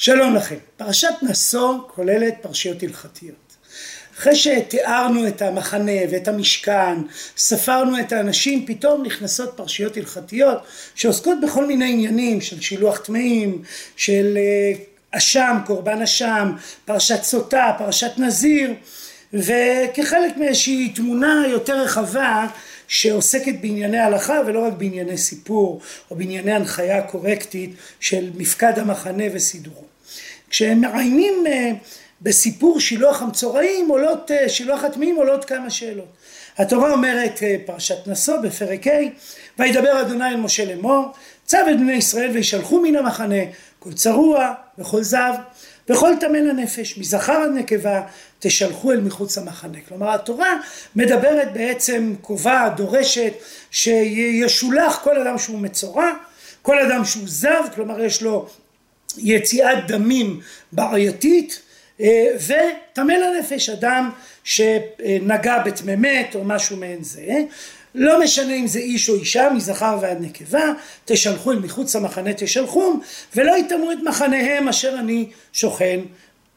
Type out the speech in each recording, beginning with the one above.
שלום לכם. פרשת נשוא כוללת פרשיות הלכתיות. אחרי שתיארנו את המחנה ואת המשכן, ספרנו את האנשים, פתאום נכנסות פרשיות הלכתיות שעוסקות בכל מיני עניינים של שילוח טמאים, של אשם, קורבן אשם, פרשת סוטה, פרשת נזיר, וכחלק מאיזושהי תמונה יותר רחבה שעוסקת בענייני הלכה ולא רק בענייני סיפור או בענייני הנחיה קורקטית של מפקד המחנה וסידורו. כשהם מעיינים בסיפור שילוח המצורעים עולות, שילוח הטמאים עולות כמה שאלות. התורה אומרת פרשת נשוא בפרק ה' וידבר אדוני אל משה לאמור צו את בני ישראל וישלחו מן המחנה כל צרוע וכל זב וכל טמא לנפש מזכר עד נקבה תשלחו אל מחוץ למחנה. כלומר התורה מדברת בעצם קובעת דורשת שישולח כל אדם שהוא מצורע כל אדם שהוא זב כלומר יש לו יציאת דמים בעייתית וטמא לנפש אדם שנגע בטמא או משהו מעין זה לא משנה אם זה איש או אישה מזכר ועד נקבה תשלחו אל מחוץ למחנה תשלחום ולא יטמאו את מחניהם אשר אני שוכן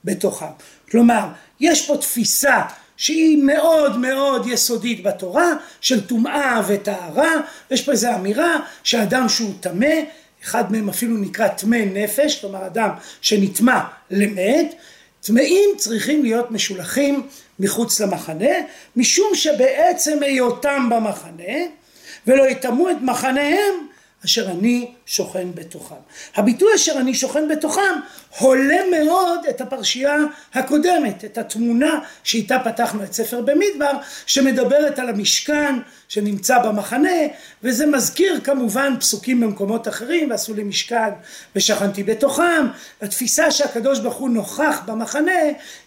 בתוכם. כלומר יש פה תפיסה שהיא מאוד מאוד יסודית בתורה של טומאה וטהרה יש פה איזו אמירה שאדם שהוא טמא אחד מהם אפילו נקרא טמא נפש כלומר אדם שנטמא למת טמאים צריכים להיות משולחים מחוץ למחנה משום שבעצם היותם במחנה ולא יטמאו את מחניהם אשר אני שוכן בתוכם. הביטוי אשר אני שוכן בתוכם הולם מאוד את הפרשייה הקודמת, את התמונה שאיתה פתחנו את ספר במדבר שמדברת על המשכן שנמצא במחנה וזה מזכיר כמובן פסוקים במקומות אחרים ועשו לי משכן ושכנתי בתוכם. התפיסה שהקדוש ברוך הוא נוכח במחנה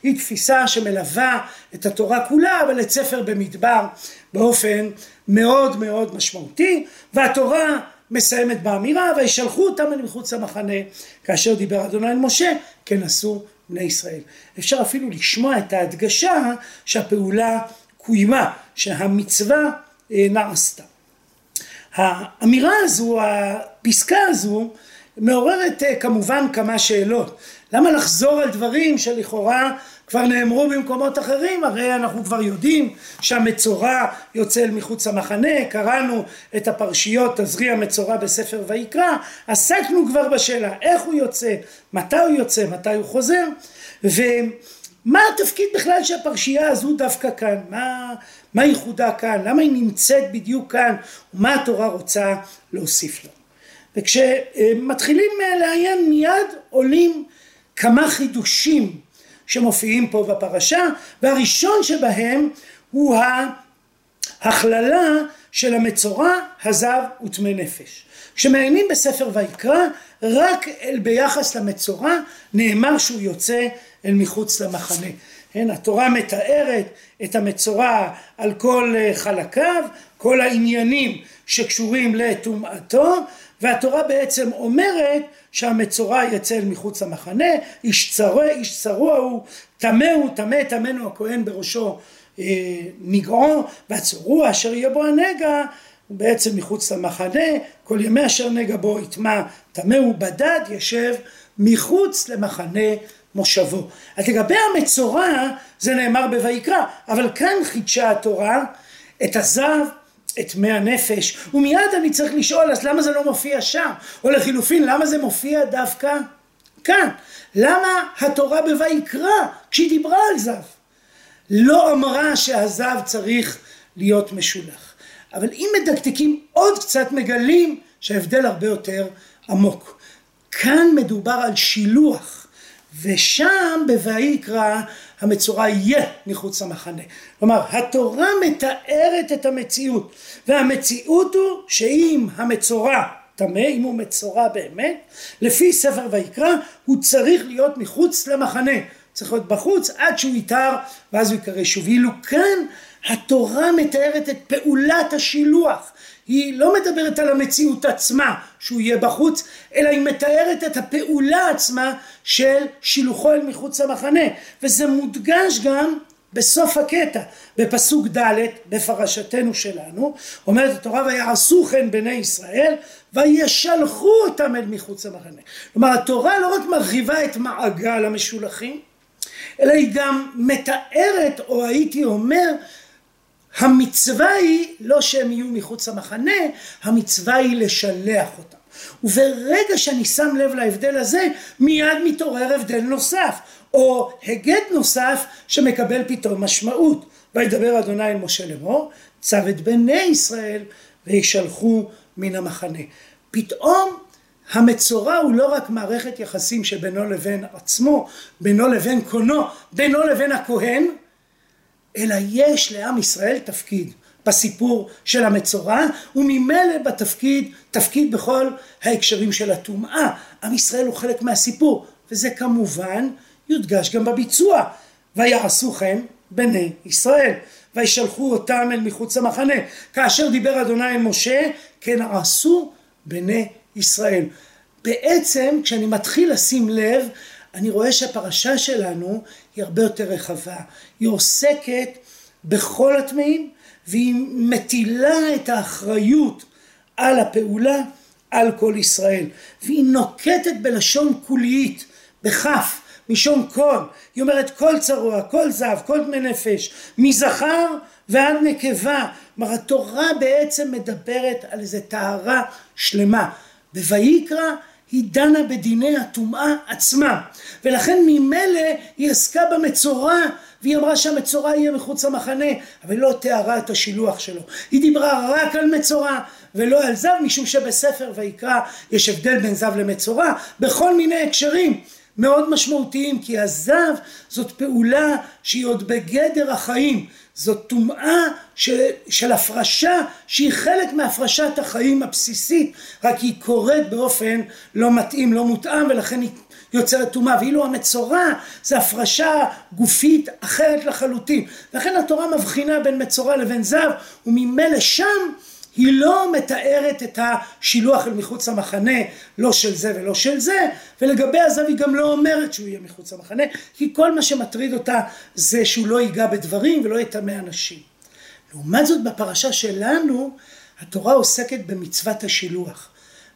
היא תפיסה שמלווה את התורה כולה אבל את ספר במדבר באופן מאוד מאוד משמעותי והתורה מסיימת באמירה וישלחו אותם אל מחוץ למחנה כאשר דיבר אדוני אל משה כן עשו בני ישראל. אפשר אפילו לשמוע את ההדגשה שהפעולה קוימה שהמצווה נעשתה. האמירה הזו הפסקה הזו מעוררת כמובן כמה שאלות. למה לחזור על דברים שלכאורה כבר נאמרו במקומות אחרים? הרי אנחנו כבר יודעים שהמצורע יוצא אל מחוץ למחנה קראנו את הפרשיות תזריע המצורע בספר ויקרא עסקנו כבר בשאלה איך הוא יוצא מתי הוא יוצא מתי הוא חוזר ומה התפקיד בכלל של הפרשייה הזו דווקא כאן? מה, מה ייחודה כאן? למה היא נמצאת בדיוק כאן? ומה התורה רוצה להוסיף לו וכשמתחילים לעיין מיד עולים כמה חידושים שמופיעים פה בפרשה והראשון שבהם הוא ההכללה של המצורע הזב וטמא נפש. כשמעיינים בספר ויקרא רק ביחס למצורע נאמר שהוא יוצא אל מחוץ למחנה. כן, התורה מתארת את המצורע על כל חלקיו, כל העניינים שקשורים לטומאתו והתורה בעצם אומרת שהמצורע יצא אל מחוץ למחנה, איש צרוע, איש צרוע הוא, טמא הוא, טמא טמאנו הכהן בראשו אה, נגעו, והצרוע אשר יהיה בו הנגע הוא בעצם מחוץ למחנה, כל ימי אשר נגע בו יטמע טמא הוא בדד ישב מחוץ למחנה מושבו. אז לגבי המצורע זה נאמר בויקרא, אבל כאן חידשה התורה את הזב את מי הנפש ומיד אני צריך לשאול אז למה זה לא מופיע שם? או לחילופין למה זה מופיע דווקא כאן? למה התורה בויקרא כשהיא דיברה על זב? לא אמרה שהזב צריך להיות משולח. אבל אם מדקדקים עוד קצת מגלים שההבדל הרבה יותר עמוק. כאן מדובר על שילוח ושם בויקרא המצורע יהיה מחוץ למחנה. כלומר התורה מתארת את המציאות והמציאות הוא שאם המצורע טמא, אם הוא מצורע באמת, לפי ספר ויקרא הוא צריך להיות מחוץ למחנה. צריך להיות בחוץ עד שהוא יתר ואז הוא יקרא שוב. ואילו כאן התורה מתארת את פעולת השילוח היא לא מדברת על המציאות עצמה שהוא יהיה בחוץ אלא היא מתארת את הפעולה עצמה של שילוחו אל מחוץ למחנה וזה מודגש גם בסוף הקטע, בפסוק ד' בפרשתנו שלנו, אומרת התורה ויעשו כן בני ישראל וישלחו אותם אל מחוץ למחנה. כלומר התורה לא רק מרחיבה את מעגל המשולחים, אלא היא גם מתארת, או הייתי אומר, המצווה היא לא שהם יהיו מחוץ למחנה, המצווה היא לשלח אותם. וברגע שאני שם לב להבדל הזה, מיד מתעורר הבדל נוסף, או היגד נוסף שמקבל פתאום משמעות. וידבר אדוני אל משה לאמור, צו את בני ישראל וישלחו מן המחנה. פתאום המצורע הוא לא רק מערכת יחסים שבינו לבין עצמו, בינו לבין קונו, בינו לבין הכהן, אלא יש לעם ישראל תפקיד בסיפור של המצורע, וממילא בתפקיד, תפקיד בכל ההקשרים של הטומאה. עם ישראל הוא חלק מהסיפור, וזה כמובן יודגש גם בביצוע. ויעשו כן בני ישראל, וישלחו אותם אל מחוץ למחנה. כאשר דיבר אדוני אל משה, כן עשו בני ישראל. בעצם כשאני מתחיל לשים לב, אני רואה שהפרשה שלנו היא הרבה יותר רחבה. היא עוסקת בכל הטמאים, והיא מטילה את האחריות על הפעולה על כל ישראל. והיא נוקטת בלשון קולית, בכף, משום כל. היא אומרת כל צרוע, כל זב, כל דמי נפש, מזכר ועד נקבה. כלומר התורה בעצם מדברת על איזה טהרה שלמה. בויקרא היא דנה בדיני הטומאה עצמה. ולכן ממילא היא עסקה במצורע והיא אמרה שהמצורע יהיה מחוץ למחנה אבל לא תיארה את השילוח שלו. היא דיברה רק על מצורע ולא על זב משום שבספר ויקרא יש הבדל בין זב למצורע בכל מיני הקשרים מאוד משמעותיים כי הזב זאת פעולה שהיא עוד בגדר החיים. זאת טומאה של, של הפרשה שהיא חלק מהפרשת החיים הבסיסית רק היא קורית באופן לא מתאים לא מותאם ולכן היא יוצרת טומאה. ואילו המצורע זה הפרשה גופית אחרת לחלוטין. לכן התורה מבחינה בין מצורע לבין זב וממילא שם היא לא מתארת את השילוח אל מחוץ למחנה, לא של זה ולא של זה, ולגבי הזב היא גם לא אומרת שהוא יהיה מחוץ למחנה, כי כל מה שמטריד אותה זה שהוא לא ייגע בדברים ולא יטמא אנשים. לעומת זאת בפרשה שלנו, התורה עוסקת במצוות השילוח.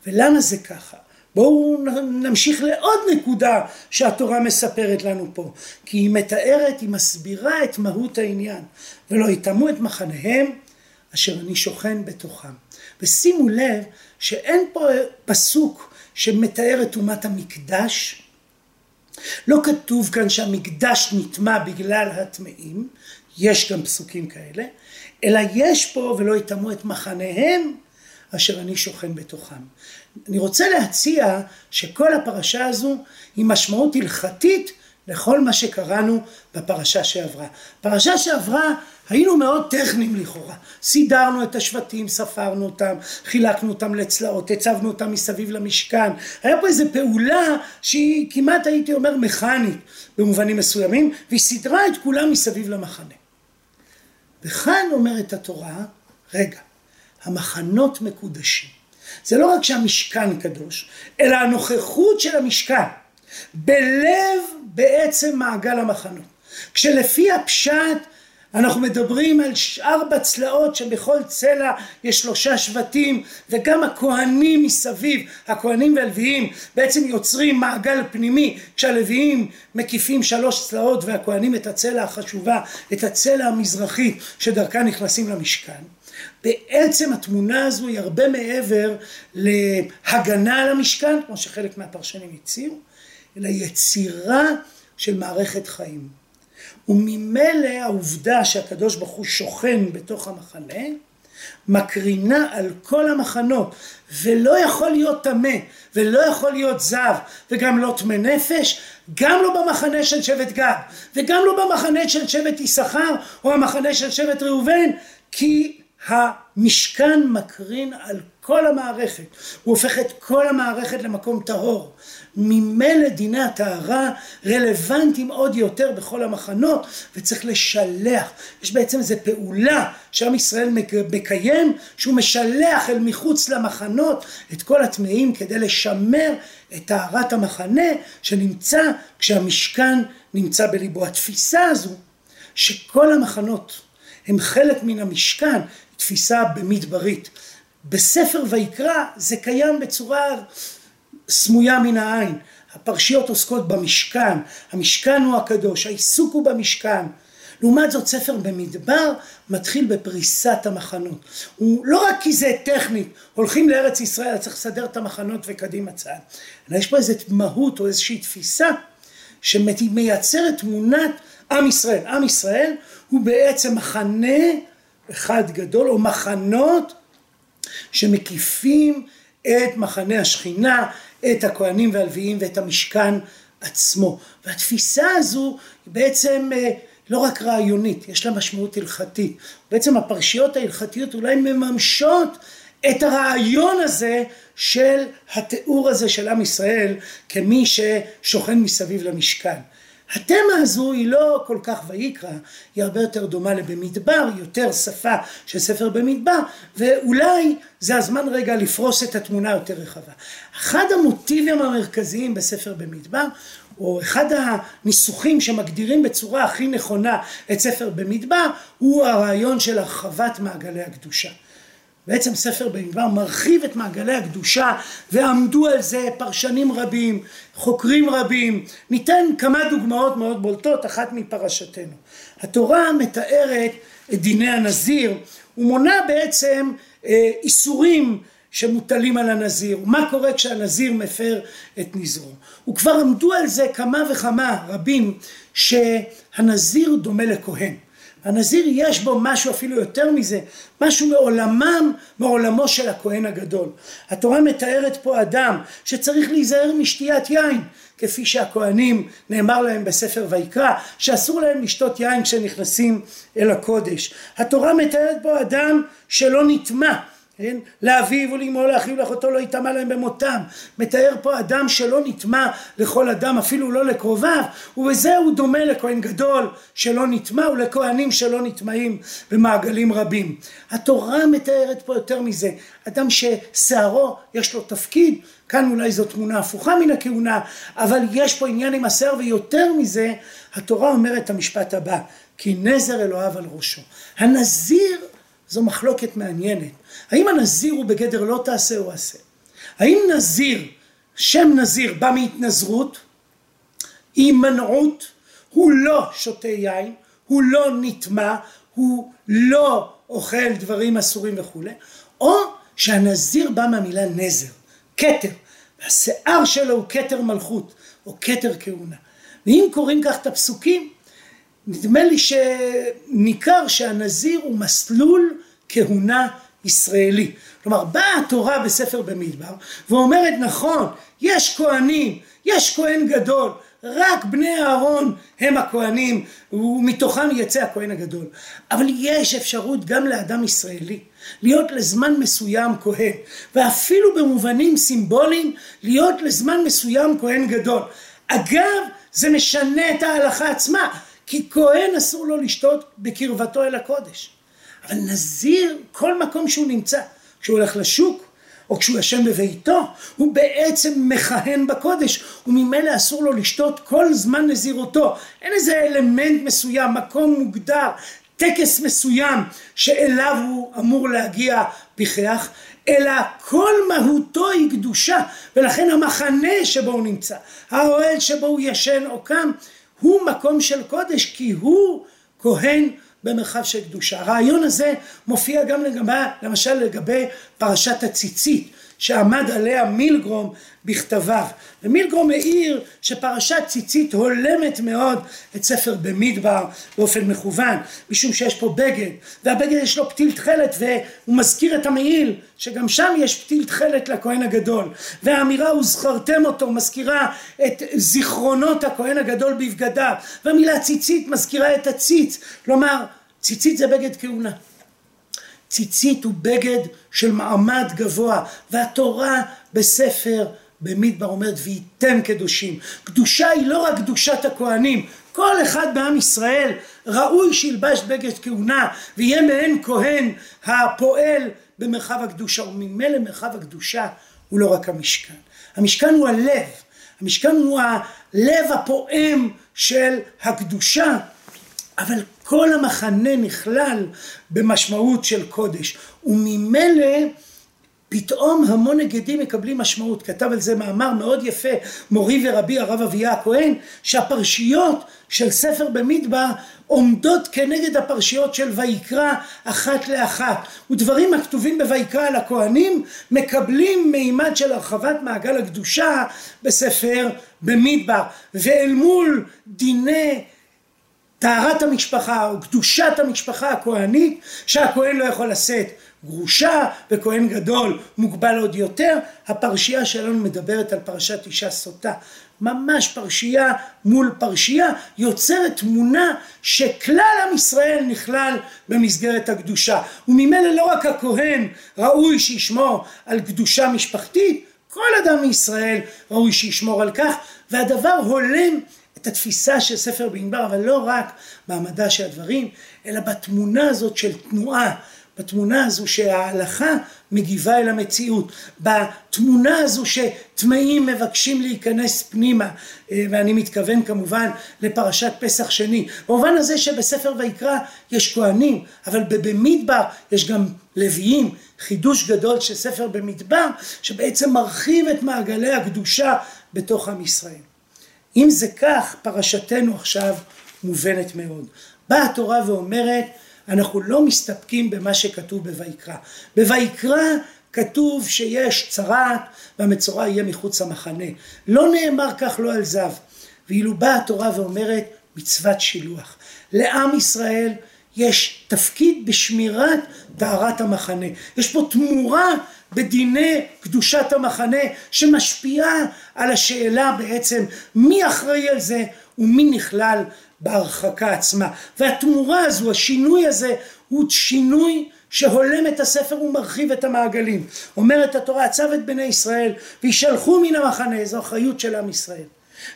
ולמה זה ככה? בואו נמשיך לעוד נקודה שהתורה מספרת לנו פה. כי היא מתארת, היא מסבירה את מהות העניין. ולא יטמאו את מחניהם אשר אני שוכן בתוכם. ושימו לב שאין פה פסוק שמתאר את אומת המקדש. לא כתוב כאן שהמקדש נטמע בגלל הטמאים, יש גם פסוקים כאלה, אלא יש פה ולא יטמאו את מחניהם אשר אני שוכן בתוכם. אני רוצה להציע שכל הפרשה הזו היא משמעות הלכתית לכל מה שקראנו בפרשה שעברה. פרשה שעברה היינו מאוד טכניים לכאורה, סידרנו את השבטים, ספרנו אותם, חילקנו אותם לצלעות, הצבנו אותם מסביב למשכן, היה פה איזו פעולה שהיא כמעט הייתי אומר מכנית במובנים מסוימים, והיא סידרה את כולם מסביב למחנה. וכאן אומרת התורה, רגע, המחנות מקודשים. זה לא רק שהמשכן קדוש, אלא הנוכחות של המשכן בלב בעצם מעגל המחנות. כשלפי הפשט אנחנו מדברים על ארבע צלעות שבכל צלע יש שלושה שבטים וגם הכהנים מסביב, הכהנים והלוויים בעצם יוצרים מעגל פנימי כשהלוויים מקיפים שלוש צלעות והכהנים את הצלע החשובה, את הצלע המזרחית שדרכה נכנסים למשכן. בעצם התמונה הזו היא הרבה מעבר להגנה על המשכן, כמו שחלק מהפרשנים הציעו, אלא יצירה של מערכת חיים. וממילא העובדה שהקדוש ברוך הוא שוכן בתוך המחנה מקרינה על כל המחנות ולא יכול להיות טמא ולא יכול להיות זב וגם לא טמא נפש גם לא במחנה של שבט גד וגם לא במחנה של שבט יששכר או המחנה של שבט ראובן כי המשכן מקרין על כל המערכת, הוא הופך את כל המערכת למקום טהור. ממילא דיני הטהרה רלוונטיים עוד יותר בכל המחנות וצריך לשלח. יש בעצם איזו פעולה שעם ישראל מקיים שהוא משלח אל מחוץ למחנות את כל הטמאים כדי לשמר את טהרת המחנה שנמצא כשהמשכן נמצא בליבו. התפיסה הזו שכל המחנות הם חלק מן המשכן, תפיסה במדברית. בספר ויקרא זה קיים בצורה סמויה מן העין. הפרשיות עוסקות במשכן, המשכן הוא הקדוש, העיסוק הוא במשכן. לעומת זאת ספר במדבר מתחיל בפריסת המחנות. הוא לא רק כי זה טכנית, הולכים לארץ ישראל, צריך לסדר את המחנות וקדימה צעד. אלא יש פה איזו מהות או איזושהי תפיסה שמייצרת תמונת עם ישראל. עם ישראל הוא בעצם מחנה אחד גדול או מחנות שמקיפים את מחנה השכינה, את הכהנים והלוויים ואת המשכן עצמו. והתפיסה הזו היא בעצם אה, לא רק רעיונית, יש לה משמעות הלכתית. בעצם הפרשיות ההלכתיות אולי מממשות את הרעיון הזה של התיאור הזה של עם ישראל כמי ששוכן מסביב למשכן. התמה הזו היא לא כל כך ויקרא, היא הרבה יותר דומה לבמדבר, יותר שפה של ספר במדבר, ואולי זה הזמן רגע לפרוס את התמונה יותר רחבה. אחד המוטיבים המרכזיים בספר במדבר, או אחד הניסוחים שמגדירים בצורה הכי נכונה את ספר במדבר, הוא הרעיון של הרחבת מעגלי הקדושה. בעצם ספר במדבר מרחיב את מעגלי הקדושה ועמדו על זה פרשנים רבים, חוקרים רבים. ניתן כמה דוגמאות מאוד בולטות, אחת מפרשתנו. התורה מתארת את דיני הנזיר ומונה בעצם אה, איסורים שמוטלים על הנזיר, מה קורה כשהנזיר מפר את נזרו. וכבר עמדו על זה כמה וכמה רבים שהנזיר דומה לכהן. הנזיר יש בו משהו אפילו יותר מזה, משהו מעולמם, מעולמו של הכהן הגדול. התורה מתארת פה אדם שצריך להיזהר משתיית יין, כפי שהכהנים נאמר להם בספר ויקרא, שאסור להם לשתות יין כשנכנסים אל הקודש. התורה מתארת פה אדם שלא נטמע, כן? לאביו ולאמו לאחיו לאחותו לא יטמע להם במותם. מתאר פה אדם שלא נטמע לכל אדם, אפילו לא לקרוביו, ובזה הוא דומה לכהן גדול שלא נטמע ולכהנים שלא נטמעים במעגלים רבים. התורה מתארת פה יותר מזה, אדם ששערו יש לו תפקיד, כאן אולי זו תמונה הפוכה מן הכהונה, אבל יש פה עניין עם השיער ויותר מזה, התורה אומרת את המשפט הבא, כי נזר אלוהיו על ראשו. הנזיר זו מחלוקת מעניינת. האם הנזיר הוא בגדר לא תעשה או עשה? האם נזיר, שם נזיר בא מהתנזרות, הימנעות, הוא לא שותה יין, הוא לא נטמע, הוא לא אוכל דברים אסורים וכולי, או שהנזיר בא מהמילה נזר, כתר, והשיער שלו הוא כתר מלכות, או כתר כהונה. ואם קוראים כך את הפסוקים, נדמה לי שניכר שהנזיר הוא מסלול כהונה ישראלי. כלומר, באה התורה בספר במדבר ואומרת נכון, יש כהנים, יש כהן גדול, רק בני אהרון הם הכהנים ומתוכם יצא הכהן הגדול. אבל יש אפשרות גם לאדם ישראלי להיות לזמן מסוים כהן ואפילו במובנים סימבוליים להיות לזמן מסוים כהן גדול. אגב, זה משנה את ההלכה עצמה, כי כהן אסור לו לשתות בקרבתו אל הקודש. אבל נזיר, כל מקום שהוא נמצא, כשהוא הולך לשוק, או כשהוא ישן בביתו, הוא בעצם מכהן בקודש, וממילא אסור לו לשתות כל זמן נזירותו. אין איזה אלמנט מסוים, מקום מוגדר, טקס מסוים שאליו הוא אמור להגיע פיקח, אלא כל מהותו היא קדושה, ולכן המחנה שבו הוא נמצא, האוהל שבו הוא ישן או קם, הוא מקום של קודש, כי הוא כהן במרחב של קדושה. הרעיון הזה מופיע גם לגבי, למשל לגבי פרשת הציצית שעמד עליה מילגרום בכתביו. ומילגרום העיר שפרשת ציצית הולמת מאוד את ספר במדבר באופן מכוון, משום שיש פה בגד, והבגד יש לו פתיל תכלת והוא מזכיר את המעיל, שגם שם יש פתיל תכלת לכהן הגדול. והאמירה וזכרתם אותו מזכירה את זיכרונות הכהן הגדול בבגדיו, והמילה ציצית מזכירה את הציץ, כלומר ציצית זה בגד כהונה. ציצית הוא בגד של מעמד גבוה, והתורה בספר במדבר אומרת וייתם קדושים. קדושה היא לא רק קדושת הכהנים, כל אחד בעם ישראל ראוי שילבש בגד כהונה ויהיה מעין כהן הפועל במרחב הקדושה וממילא מרחב הקדושה הוא לא רק המשכן. המשכן הוא הלב, המשכן הוא הלב הפועם של הקדושה אבל כל המחנה נכלל במשמעות של קודש, וממילא פתאום המון הגדים מקבלים משמעות, כתב על זה מאמר מאוד יפה מורי ורבי הרב אביה הכהן, שהפרשיות של ספר במדבר עומדות כנגד הפרשיות של ויקרא אחת לאחת, ודברים הכתובים בויקרא על הכהנים מקבלים מימד של הרחבת מעגל הקדושה בספר במדבר, ואל מול דיני טהרת המשפחה או קדושת המשפחה הכהנית שהכהן לא יכול לשאת גרושה וכהן גדול מוגבל עוד יותר, הפרשייה שלנו מדברת על פרשת אישה סוטה. ממש פרשייה מול פרשייה יוצרת תמונה שכלל עם ישראל נכלל במסגרת הקדושה. וממילא לא רק הכהן ראוי שישמור על קדושה משפחתית, כל אדם מישראל ראוי שישמור על כך, והדבר הולם את התפיסה של ספר במדבר, אבל לא רק מעמדה של הדברים, אלא בתמונה הזאת של תנועה בתמונה הזו שההלכה מגיבה אל המציאות, בתמונה הזו שטמאים מבקשים להיכנס פנימה, אה, ואני מתכוון כמובן לפרשת פסח שני, במובן הזה שבספר ויקרא יש כהנים, אבל במדבר יש גם לוויים, חידוש גדול של ספר במדבר, שבעצם מרחיב את מעגלי הקדושה בתוך עם ישראל. אם זה כך, פרשתנו עכשיו מובנת מאוד. באה התורה ואומרת, אנחנו לא מסתפקים במה שכתוב בויקרא. בויקרא כתוב שיש צרעת והמצורע יהיה מחוץ למחנה. לא נאמר כך לא על זב. ואילו באה התורה ואומרת מצוות שילוח. לעם ישראל יש תפקיד בשמירת טהרת המחנה. יש פה תמורה בדיני קדושת המחנה שמשפיעה על השאלה בעצם מי אחראי על זה ומי נכלל בהרחקה עצמה. והתמורה הזו, השינוי הזה, הוא שינוי שהולם את הספר ומרחיב את המעגלים. אומרת התורה, עצב את בני ישראל וישלחו מן המחנה, זו אחריות של עם ישראל.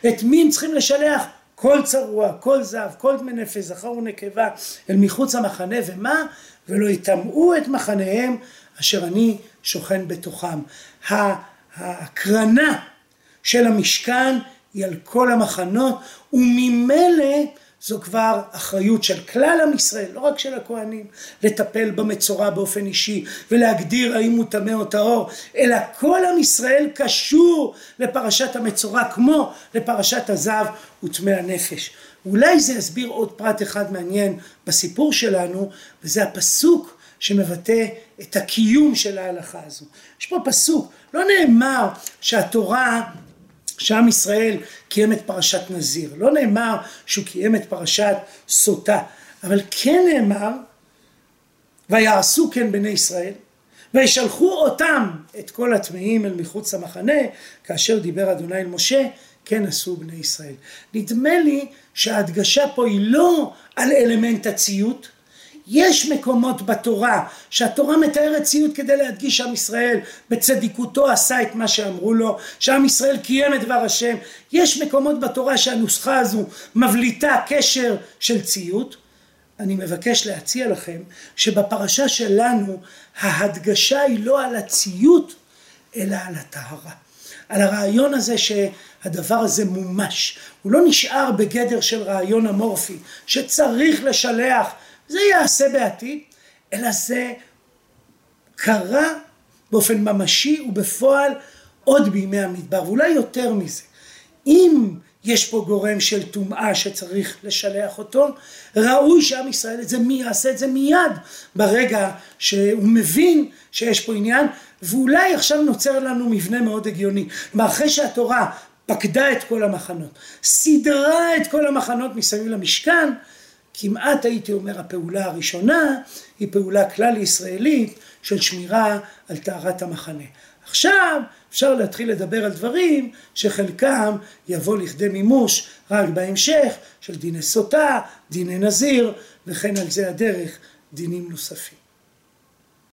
את מי הם צריכים לשלח? כל צרוע, כל זב, כל דמי נפש, זכר ונקבה, אל מחוץ המחנה, ומה? ולא יטמאו את מחניהם אשר אני שוכן בתוכם. ההקרנה של המשכן היא על כל המחנות, וממילא זו כבר אחריות של כלל עם ישראל, לא רק של הכהנים, לטפל במצורע באופן אישי ולהגדיר האם הוא טמא או טהור, אלא כל עם ישראל קשור לפרשת המצורע כמו לפרשת הזב וטמא הנפש. אולי זה יסביר עוד פרט אחד מעניין בסיפור שלנו, וזה הפסוק שמבטא את הקיום של ההלכה הזו. יש פה פסוק, לא נאמר שהתורה שעם ישראל קיים את פרשת נזיר. לא נאמר שהוא קיים את פרשת סוטה, אבל כן נאמר ויעשו כן בני ישראל וישלחו אותם את כל הטמאים אל מחוץ למחנה כאשר דיבר אדוני אל משה כן עשו בני ישראל. נדמה לי שההדגשה פה היא לא על אלמנט הציות יש מקומות בתורה שהתורה מתארת ציוד כדי להדגיש שעם ישראל בצדיקותו עשה את מה שאמרו לו, שעם ישראל קיים את דבר השם. יש מקומות בתורה שהנוסחה הזו מבליטה קשר של ציות. אני מבקש להציע לכם שבפרשה שלנו ההדגשה היא לא על הציות אלא על הטהרה. על הרעיון הזה שהדבר הזה מומש. הוא לא נשאר בגדר של רעיון אמורפי שצריך לשלח זה יעשה בעתיד, אלא זה קרה באופן ממשי ובפועל עוד בימי המדבר, ואולי יותר מזה. אם יש פה גורם של טומאה שצריך לשלח אותו, ראוי שעם ישראל את זה, מי יעשה את זה מיד ברגע שהוא מבין שיש פה עניין, ואולי עכשיו נוצר לנו מבנה מאוד הגיוני. כלומר, אחרי שהתורה פקדה את כל המחנות, סידרה את כל המחנות מסביב למשכן, כמעט הייתי אומר הפעולה הראשונה היא פעולה כלל ישראלית של שמירה על טהרת המחנה. עכשיו אפשר להתחיל לדבר על דברים שחלקם יבוא לכדי מימוש רק בהמשך של דיני סוטה, דיני נזיר וכן על זה הדרך דינים נוספים.